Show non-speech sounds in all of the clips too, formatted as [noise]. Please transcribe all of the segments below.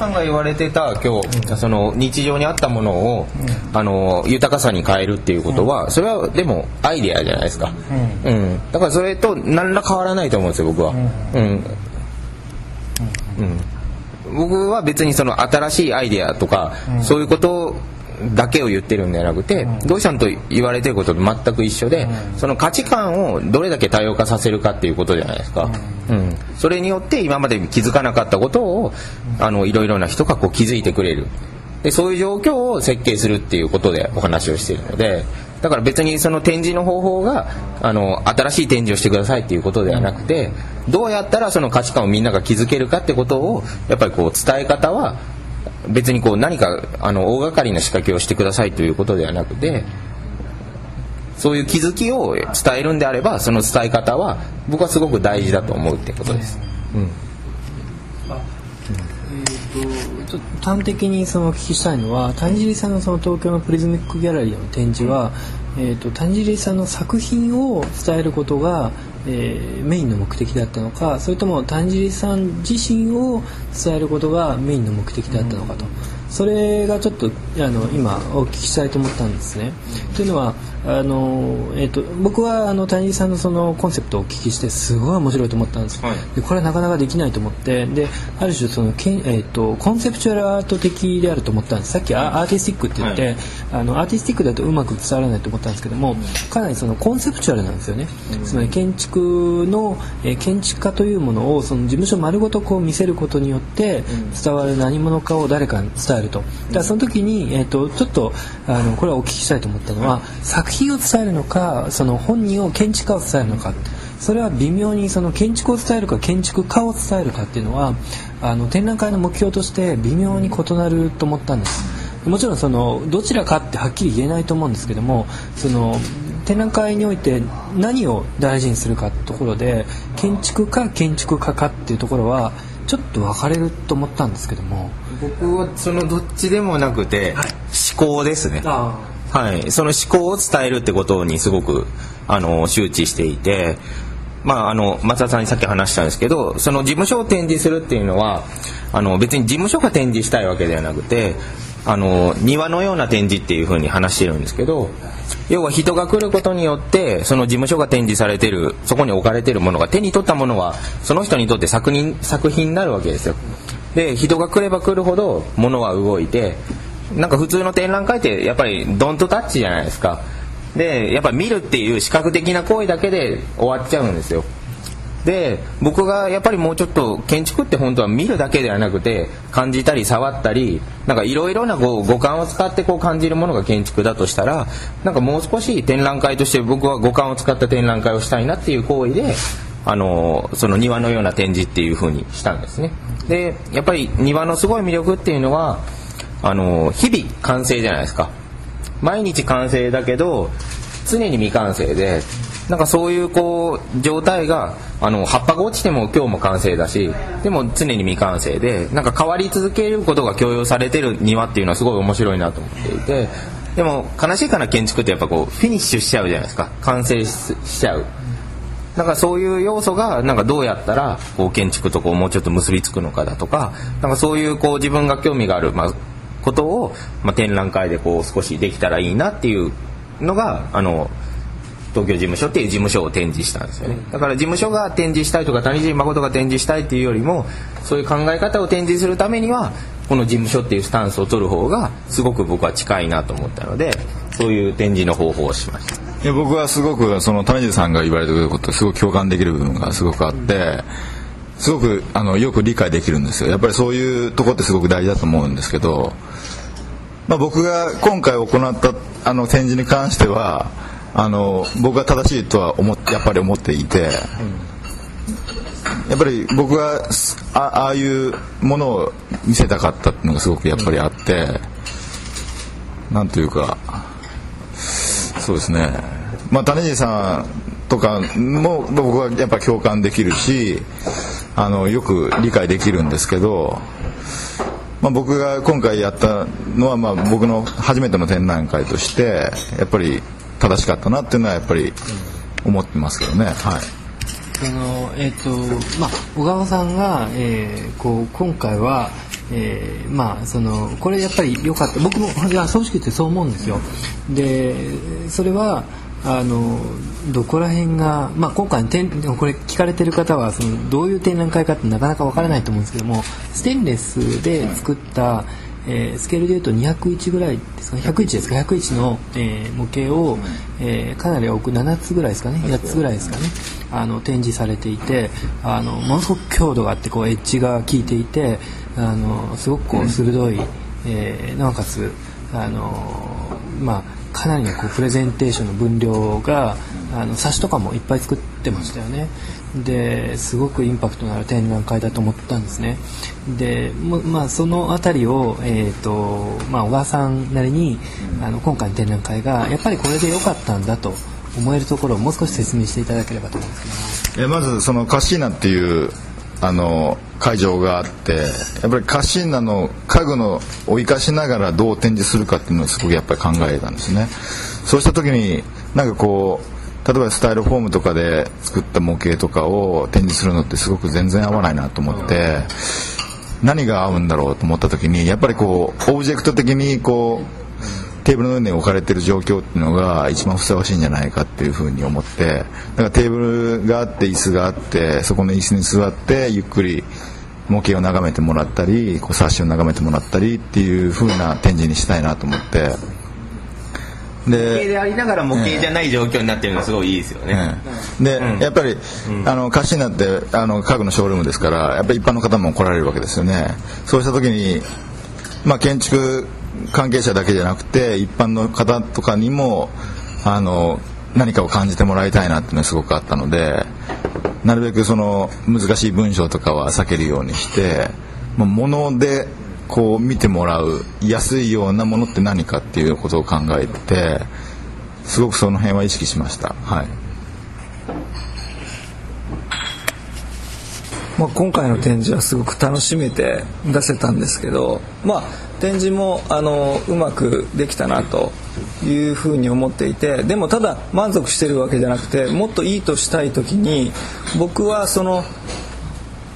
さんが言われてた今日、その日常にあったものを、あの豊かさに変えるっていうことは、それはでもアイデアじゃないですか、うん。だからそれと何ら変わらないと思うんですよ僕は。うん。うん、僕は別にその新しいアイデアとか、そういうことだけを言ってるんじゃなくて、土井さんと言われてることと全く一緒で、その価値観をどれだけ多様化させるかっていうことじゃないですか、うん。それによって今まで気づかなかったことをあのいろいろな人がこう気づいてくれる。でそういう状況を設計するっていうことでお話をしているのでだから別にその展示の方法があの新しい展示をしてくださいっていうことではなくてどうやったらその価値観をみんなが気づけるかってことをやっぱりこう伝え方は別にこう何かあの大掛かりな仕掛けをしてくださいということではなくてそういう気づきを伝えるんであればその伝え方は僕はすごく大事だと思うってことです。うんえーとちょっと端的にそのお聞きしたいのは谷尻さんのその東京のプリズミックギャラリーの展示は、えー、と谷尻さんの作品を伝えることが、えーメインの目的だったのかそれとも谷尻さん自身を伝えることがメインの目的だったのかと。それがちょっとあの今お聞きしたいと思ったんですね。というのはあの、えー、と僕はあの谷尻さんのそのコンセプトをお聞きしてすごい面白いと思ったんです。はいでこれはなかなかできないと思ってである種そのけん、えー、とコンセプチュアルアート的であると思ったんです。さっきアアーティスティックって言って、はい。あのアーティスティックだとうまく伝わらないと思ったんですけどもかなりそのコンセプチュアルなんですよね、つまり建築の、えー建築家というものをその事務所丸ごとこう見せることによって伝わる何者かを誰かに伝えると。だからその時に、えー、とちょっとあのこれはお聞きしたいと思ったのは作品を伝えるのかその本人を建築家を伝えるのか。それは微妙にその建築を伝えるか建築家を伝えるかっていうのはあの展覧会の目標として微妙に異なると思ったんです。もちろんそのどちらかってはっきり言えないと思うんですけどもその展覧会において何を大事にするかってところで建築か建築家かっていうところはちょっと分かれると思ったんですけども。僕はそのどっちでもなくて思考ですね。あはい、その思考を伝えるってことにすごくあの周知していて、まあ、あの松田さんにさっき話したんですけどその事務所を展示するっていうのはあの別に事務所が展示したいわけではなくてあの庭のような展示っていうふうに話してるんですけど要は人が来ることによってその事務所が展示されてるそこに置かれてるものが手に取ったものはその人にとって作品作品になるわけですよ。で人が来れば来るほど物は動いてなんか普通の展覧会ってやっぱりドンとタッチじゃないですかでやっぱ見るっていう視覚的な行為だけで終わっちゃうんですよ。で僕がやっぱりもうちょっと建築って本当は見るだけではなくて感じたり触ったりなんかいろいろなこう五感を使ってこう感じるものが建築だとしたらなんかもう少し展覧会として僕は五感を使った展覧会をしたいなっていう行為であのその庭のような展示っていう風にしたんですね。でやっぱり庭のすごい魅力っていうのはあの日々完成じゃないですか。毎日完成だけど常に未完成でなんかそういうこう状態があの葉っぱが落ちても今日も完成だしでも常に未完成でなんか変わり続けることが強要されてる庭っていうのはすごい面白いなと思っていてでも悲しいかな建築ってやっぱこうフィニッシュしちゃうじゃないですか。完成しちゃう。なんかそういう要素がなんかどうやったらこう建築とこうもうちょっと結びつくのかだとかなんかそういうこう自分が興味があるまあことをまあ展覧会でこう少しできたらいいなっていうのがあの東京事務所っていう事務所を展示したんですよね。だから事務所が展示したいとか谷尻誠が展示したいっていうよりもそういう考え方を展示するためにはこの事務所っていうスタンスを取る方がすごく僕は近いなと思ったのでそういう展示の方法をしました。いや僕はすごくその種地さんが言われてることすごく共感できる部分がすごくあってすごくあのよく理解できるんですよ。やっぱりそういうとこってすごく大事だと思うんですけど、まあ、僕が今回行ったあの展示に関してはあの僕が正しいとは思っやっぱり思っていて、やっぱり僕があああいうものを見せたかったっていうのがすごくやっぱりあって、なんというかそうですね。まあ、種地さんとかも僕はやっぱ共感できるし、あの、よく理解できるんですけど、まあ、僕が今回やったのは、まあ、僕の初めての展覧会として、やっぱり正しかったなっていうのはやっぱり思ってますけどね。はい。そのえっ、とまあ小川さんが、えーこう今回は、えー、まあそのこれやっぱり良かった僕もいや正直言ってそう思うんですよでそれはあのどこら辺が、まあ、今回展これ聞かれてる方はそのどういう展覧会かってなかなかわからないと思うんですけどもステンレスで作った、えー、スケールでいうと201ぐらいですかね。101ですか。101の、えー、模型を、えー、かなり多く7つぐらいですかね。8つぐらいですかね。あの展示されていてあのものすごく強度があってこうエッジが効いていてあのすごくこう鋭い、えー、なおかつあのまあかなりのこうプレゼンテーションの分量があの冊子とかもいっぱい作ってましたよね。ですごくインパクトのある展覧会だと思ったんですね。でまあその辺りを、えーとまあ、小川さんなりにあの今回の展覧会がやっぱりこれで良かったんだと思えるところをもう少し説明していただければと思うんですけど。まずそのカッシーナっていうあの会場があってやっぱりカッシーナの家具のを生かしながらどう展示するかっていうのをすごくやっぱり考えたんですね。そうした時になんかこう例えばスタイルフォームとかで作った模型とかを展示するのってすごく全然合わないなと思って何が合うんだろうと思った時にやっぱりこうオブジェクト的にこうテーブルの上に置かれてる状況っていうのが一番ふさわしいんじゃないかっていうふうに思ってだからテーブルがあって椅子があってそこの椅子に座ってゆっくり模型を眺めてもらったりこう冊子を眺めてもらったりっていうふうな展示にしたいなと思って。で模型でありながら模型じゃない状況になってるのはすごいいいですよね。で、うん、やっぱり、うん、あのカシナってあの家具のショールームですからやっぱり一般の方も来られるわけですよね。そうした時にまあ建築関係者だけじゃなくて一般の方とかにもあの何かを感じてもらいたいなっていうのがすごくあったのでなるべくその難しい文章とかは避けるようにしてものでこう見てもらう安いようなものって何かっていうことを考えてすごくその辺は意識しました。はいまあ、今回の展示はすごく楽しめて出せたんですけど、まあ、展示もあのうまくできたなというふうに思っていてでもただ満足してるわけじゃなくてもっといいとしたい時に僕はその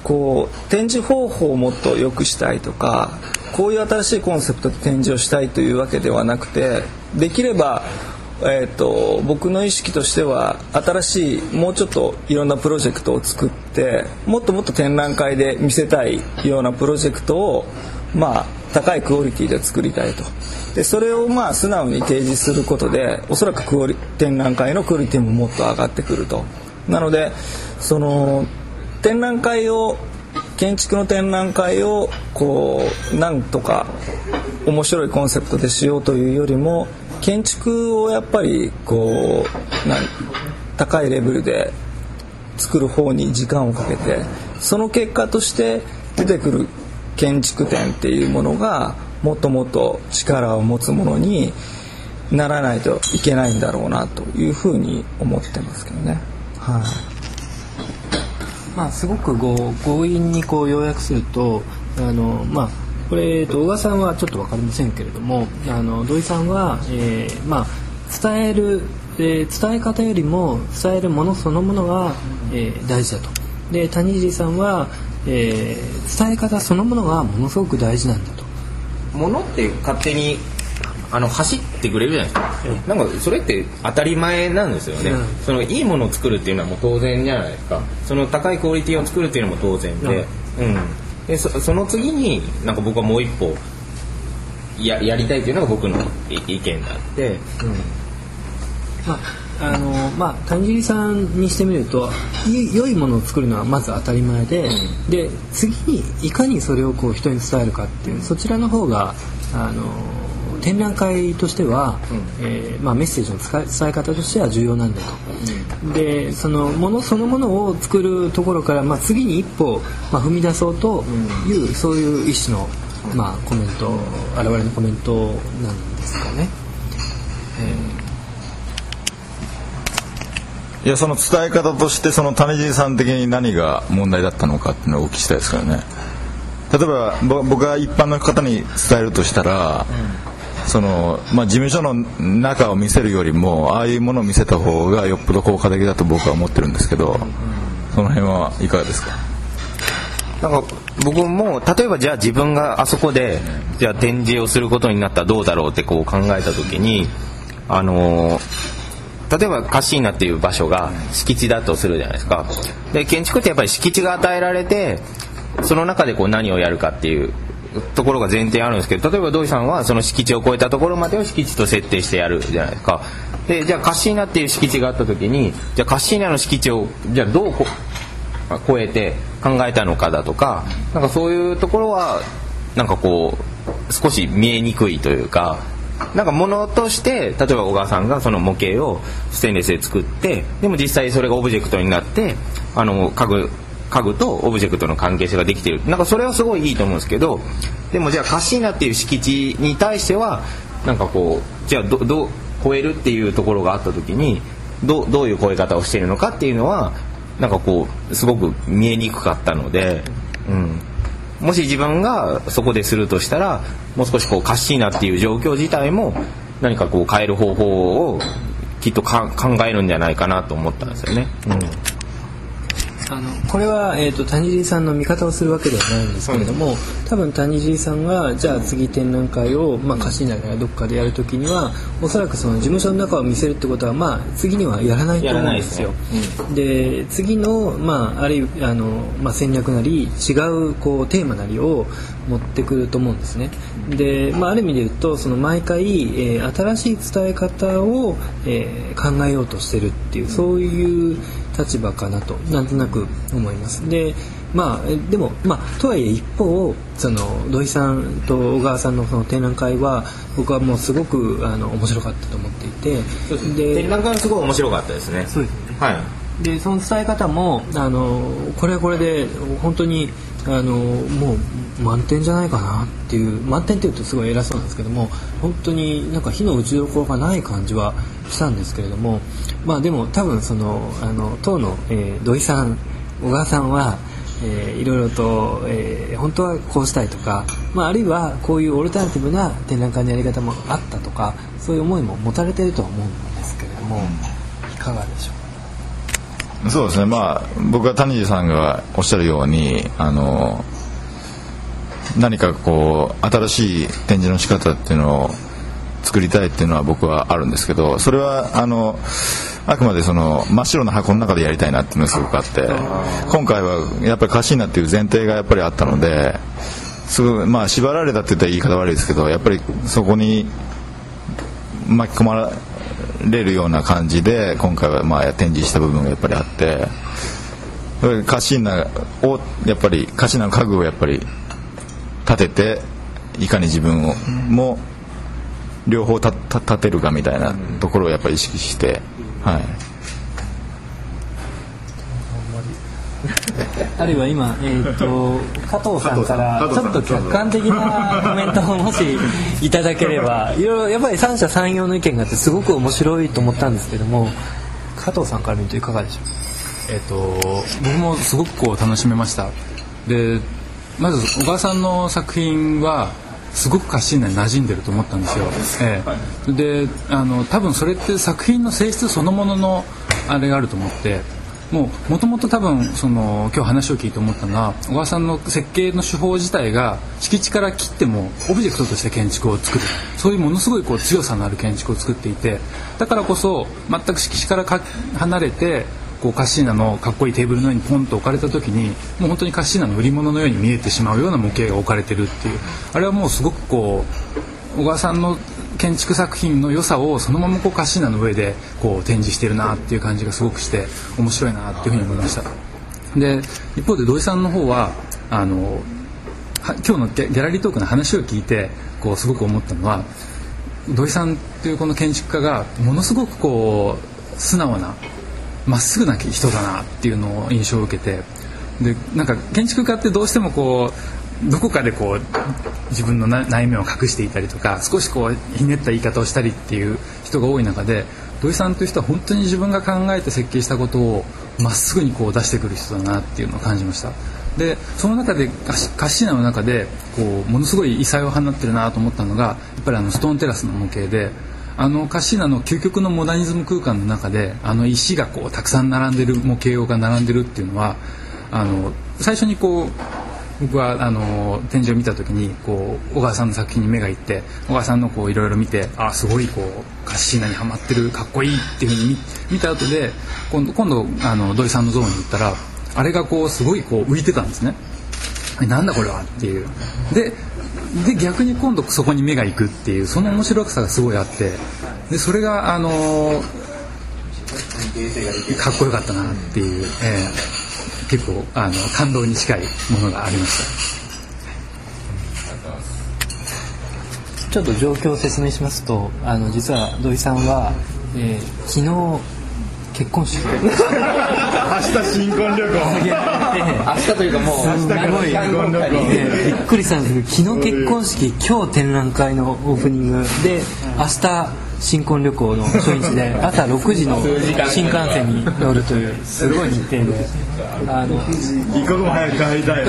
こう展示方法をもっと良くしたいとかこういう新しいコンセプトで展示をしたいというわけではなくてできればえーと、僕の意識としては新しいもうちょっといろんなプロジェクトを作ってもっともっと展覧会で見せたいようなプロジェクトをまあ高いクオリティで作りたいと。でそれをまあ素直に提示することでおそらくクオリ展覧会のクオリティももっと上がってくると。なのでその展覧会を建築の展覧会をこうなんとか面白いコンセプトでしようというよりも建築をやっぱりこうな高いレベルで作る方に時間をかけてその結果として出てくる建築展っていうものがもっともっと力を持つものにならないといけないんだろうなというふうに思ってますけどね。はいまあ、すごくこう強引にこう要約するとあの、まあこれ、えっと、小川さんはちょっと分かりませんけれどもあの土井さんは、えーまあ、伝える、えー、伝え方よりも伝えるものそのものが、えー、大事だと。で谷尻さんは、えー、伝え方そのものがものすごく大事なんだと。ものって勝手にあの走ってくれるじゃないですか、なんかそれって当たり前なんですよね、うん、そのいいものを作るっていうのはもう当然じゃないですか。その高いクオリティを作るっていうのも当然で、うん、うんでそその次になんか僕はもう一歩ややりたいというのが僕の意見であって、うん。まああのまあ、谷尻さんにしてみると良いものを作るのはまず当たり前でうん、で次にいかにそれをこう人に伝えるかっていうそちらの方があの展覧会としては、うん、えー、まあ、メッセージの伝え方としては重要なんだと。うん、でそのものそのものを作るところから、まあ、次に一歩、まあ、踏み出そうという、うん、そういう一種の、まあ、コメント我々のコメントなんですかね。えー、いやその伝え方としてその種尻さん的に何が問題だったのかっていうのをお聞きしたいですからね。例えば僕が一般の方に伝えるとしたら、その、まあ、事務所の中を見せるよりもああいうものを見せた方がよっぽど効果的だと僕は思ってるんですけどその辺はいかがですか？なんか僕も例えばじゃあ自分があそこでじゃあ展示をすることになったらどうだろうってこう考えた時にあの例えばカシーナっていう場所が敷地だとするじゃないですか。で建築ってやっぱり敷地が与えられてその中でこう何をやるかっていうところが前提あるんですけど例えば土井さんはその敷地を超えたところまでを敷地と設定してやるじゃないですか。でじゃあカッシーナっていう敷地があった時にじゃあカッシーナの敷地をじゃあどうこ超えて考えたのかだとかなんかそういうところはなんかこう少し見えにくいというかなんか物として例えば小川さんがその模型をステンレスで作ってでも実際それがオブジェクトになってあの家具家具とオブジェクトの関係性ができてる。なんかそれはすごいいいと思うんですけどでもじゃあカッシーナっていう敷地に対してはなんかこうじゃあどどう超えるっていうところがあった時にどどういう超え方をしているのかっていうのはなんかこうすごく見えにくかったので、うん、もし自分がそこでするとしたらもう少しこうカッシーナっていう状況自体も何かこう変える方法をきっと考えるんじゃないかなと思ったんですよね。うん。あのこれは、えーと、谷尻さんの見方をするわけではないんですけれども、多分谷尻さんがじゃあ次展覧会を、まあ、貸しながらどっかでやるときにはおそらくその事務所の中を見せるってことは、まあ、次にはやらないと思うんですよ。で、ね次の,、まあ、あるいあの、まあ、戦略なり違うこうテーマなりを持ってくると思うんですね。で、まあ、ある意味で言うとその毎回、えー、新しい伝え方を、えー、考えようとしてるっていうそういう立場かなとなんとなく思います。でまあ、でも、まあ、とはいえ一方その土井さんと小川さんのその展覧会は僕はもうすごくあの面白かったと思っていてで展覧会はすごい面白かったですね。そうですねはいでその伝え方もあのこれはこれで本当にあのもう満点じゃないかなっていう満点っていうとすごい偉そうなんですけども本当になんか火の打ちどころがない感じはしたんですけれどもまあでも多分そのあの当の、えー、土井さん小川さんは、えー、いろいろと、えー、本当はこうしたいとか、まあ、あるいはこういうオルタナティブな展覧会のやり方もあったとかそういう思いも持たれてるとは思うんですけれども、いかがでしょうそうですね。まあ僕は谷地さんがおっしゃるようにあの何かこう新しい展示の仕方っていうのを作りたいっていうのは僕はあるんですけどそれはあのあくまでその真っ白な箱の中でやりたいなっていうのがすごくあって今回はやっぱりカシーナっていう前提がやっぱりあったのですごいまあ縛られたって言ったら言い方悪いですけどやっぱりそこに巻き込まれるような感じで今回はまあ展示した部分がやっぱりあってカシーナをやっぱりカシーナの家具をやっぱり立てていかに自分をも両方立てるかみたいなところをやっぱり意識して、はい。あるいは今、えーと、加藤さんからちょっと客観的なコメントをもしいただければいろいろやっぱり三者三様の意見があってすごく面白いと思ったんですけども加藤さんから見るといかがでしょう？えっ、と僕もすごくこう楽しめました。でまず小川さんの作品はすごくカッシーナに馴染んでると思ったんですよ、ええ、であの多分それって作品の性質そのもののあれがあると思ってもうもともと多分その今日話を聞いて思ったのは小川さんの設計の手法自体が敷地から切ってもオブジェクトとして建築を作る。そういうものすごいこう強さのある建築を作っていてだからこそ全く敷地から離れてこうカッシーナのかっこいいテーブルの上にポンと置かれた時にもう本当にカッシーナの売り物のように見えてしまうような模型が置かれてるっていう。あれはもうすごくこう小川さんの建築作品の良さをそのままこうカシーナの上でこう展示してるなっていう感じがすごくして面白いなっていうふうに思いました。で一方で土井さんの方はあの今日のギャラリートークの話を聞いてこうすごく思ったのは土井さんっていうこの建築家がものすごくこう素直なまっすぐな人だなっていうのを印象を受けてでなんか建築家ってどうしてもこうどこかでこう自分の内面を隠していたりとか少しこうひねった言い方をしたりっていう人が多い中で土井さんという人は本当に自分が考えて設計したことをまっすぐにこう出してくる人だなっていうのを感じました。でその中でカッシーナの中でこうものすごい異彩を放ってるなと思ったのがやっぱりあのストーンテラスの模型であのカッシーナの究極のモダニズム空間の中であの石がこうたくさん並んでる模型が並んでるっていうのはあの最初にこう僕はあの展示を見た時にこう小川さんの作品に目がいって小川さんのこういろいろ見てあすごいこうカッシーナにはまってるかっこいいっていうふうに見見た後で今度今度あの土井さんのゾーンに行ったらあれがこうすごいこう浮いてたんですね。なんだこれはっていうでで逆に今度そこに目がいくっていうその面白さがすごいあってでそれがあのかっこよかったなっていう、えー結構あの感動に近いものがありました。ちょっと状況を説明しますとあの実は土井さんは、えー昨日結婚式。を [laughs] 明日新婚旅行明日というかもうすごい。びっくりしたんですけど昨日結婚式今日展覧会のオープニングで明日新婚旅行の初日で [laughs] 朝6時の新幹線に乗るというすごい日程であの一刻も早く帰りたい。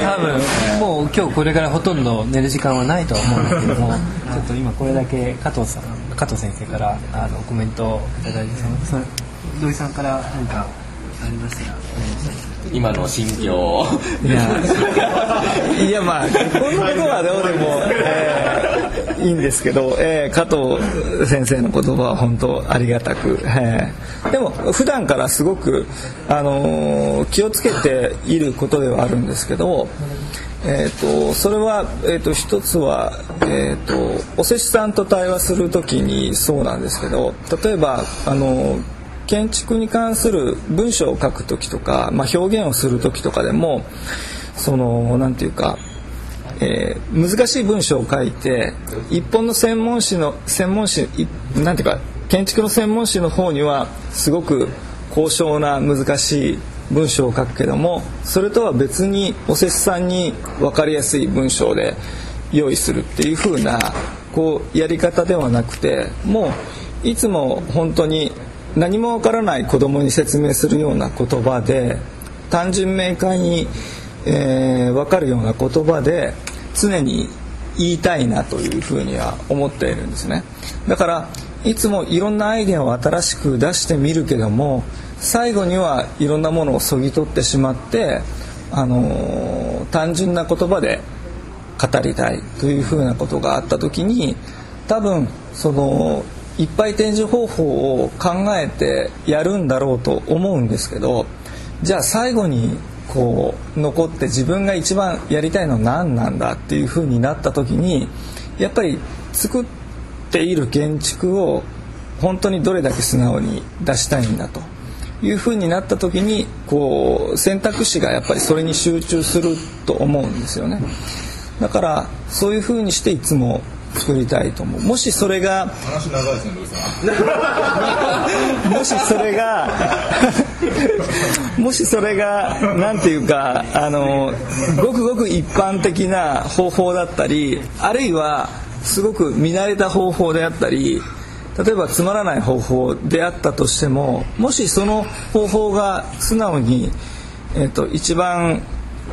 多分もう今日これからほとんど寝る時間はないとは思うんですけどもちょっと今これだけ加藤さん加藤先生からあのコメントをいただいてその土井さんから何かありましたら今の心境。いやいやまあこんなことはどうでも、えーいいんですけど、えー加藤先生の言葉は本当ありがたく、えー。でも普段からすごく、あのー気をつけていることではあるんですけど、えー、とそれは、えー、と一つは、えー、とお施主さんと対話する時にそうなんですけど例えばあの建築に関する文章を書く時とか、まあ、表現をする時とかでもそのなんていうか、えー難しい文章を書いて一本の専門誌の専門誌いなんていうか建築の専門誌の方にはすごく高尚な難しい文章を書くけどもそれとは別にお施主さんに分かりやすい文章で用意するっていう風なこうやり方ではなくてもういつも本当に何もわからない子供に説明するような言葉で単純明快に、えー分かるような言葉で常に言いたいなというふうには思っているんですね。だからいつもいろんなアイデアを新しく出してみるけども最後にはいろんなものをそぎ取ってしまって、あのー単純な言葉で語りたいというふうなことがあった時に多分そのいっぱい展示方法を考えてやるんだろうと思うんですけどじゃあ最後にこう残って自分が一番やりたいのは何なんだっていうふうになった時にやっぱり作っている建築を本当にどれだけ素直に出したいんだというふうになった時にこう選択肢がやっぱりそれに集中すると思うんですよね。だからそういうふうにしていつも作りたいと思う。もしそれがもしそれが [laughs] もしそれがなんていうかあのごくごく一般的な方法だったりあるいはすごく見慣れた方法であったり例えばつまらない方法であったとしてももしその方法が素直に、えっと一番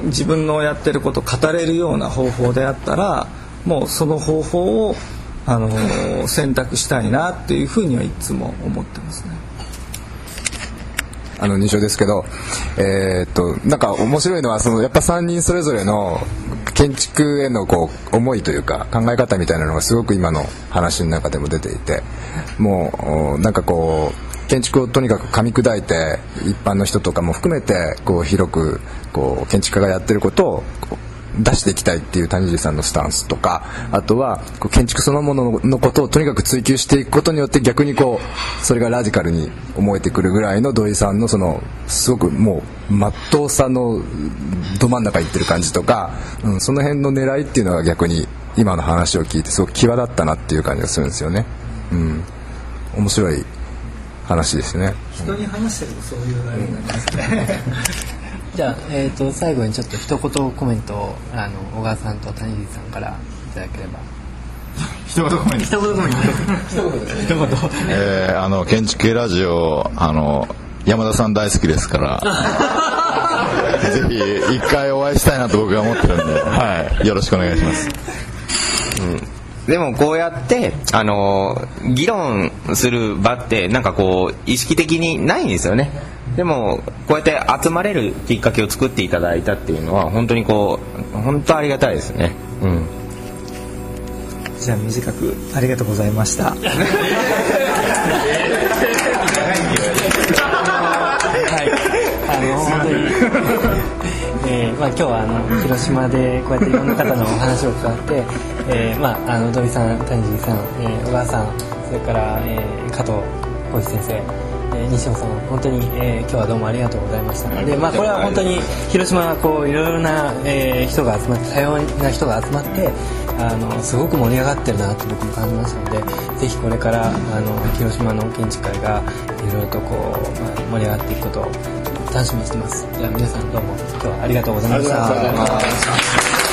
自分のやってることを語れるような方法であったらもうその方法をあの [laughs] 選択したいなっていうふうにはいつも思ってますね。あの入賞ですけど、えーっとなんか面白いのはそのやっぱ3人それぞれの建築へのこう思いというか考え方みたいなのがすごく今の話の中でも出ていてもうおなんかこう建築をとにかく噛み砕いて一般の人とかも含めてこう広くこう建築家がやってることを出していきたいっていう谷尻さんのスタンスとかあとはこう建築そのもののことをとにかく追求していくことによって逆にこうそれがラジカルに思えてくるぐらいの土井さんのそのすごくもう真っ当さのど真ん中いってる感じとか、うん、その辺の狙いっていうのが逆に今の話を聞いてすごく際立ったなっていう感じがするんですよね。うん、面白い話ですね。人に話してるとそういうあれになりますね。じゃあ、えー、と最後にちょっと一言コメントをあの小川さんと谷口さんからいただければ。一言コメント。一言コメント。一 [laughs] 言えーあの建築系ラジオあの山田さん大好きですから。ぜひ一回お会いしたいなと僕は思ってるんで、はい、よろしくお願いします。でもこうやって、あの議論する場ってなんかこう意識的にないんですよねでもこうやって集まれるきっかけを作っていただいたっていうのは本当にこう本当ありがたいですね。うん。じゃあ短くありがとうございました。[laughs] はい、あの本当に、えーまあ、今日はあの広島でこうやっていろんな方のお話を伺って、えーまあ、あの土井さん、谷尻さん、えー小川さん、それから、えー加藤浩一先生、えー西野さん、本当に、えー今日はどうもありがとうございました。で、まあ、これは本当に広島はこういろいろな、えー人が集まって、多様な人が集まって、あのすごく盛り上がってるなと僕も感じましたので、ぜひこれからあの広島の建築会がいろいろとこう、まあ、盛り上がっていくことを楽しみにしてます。じゃあ皆さんどうも今日はありがとうございました。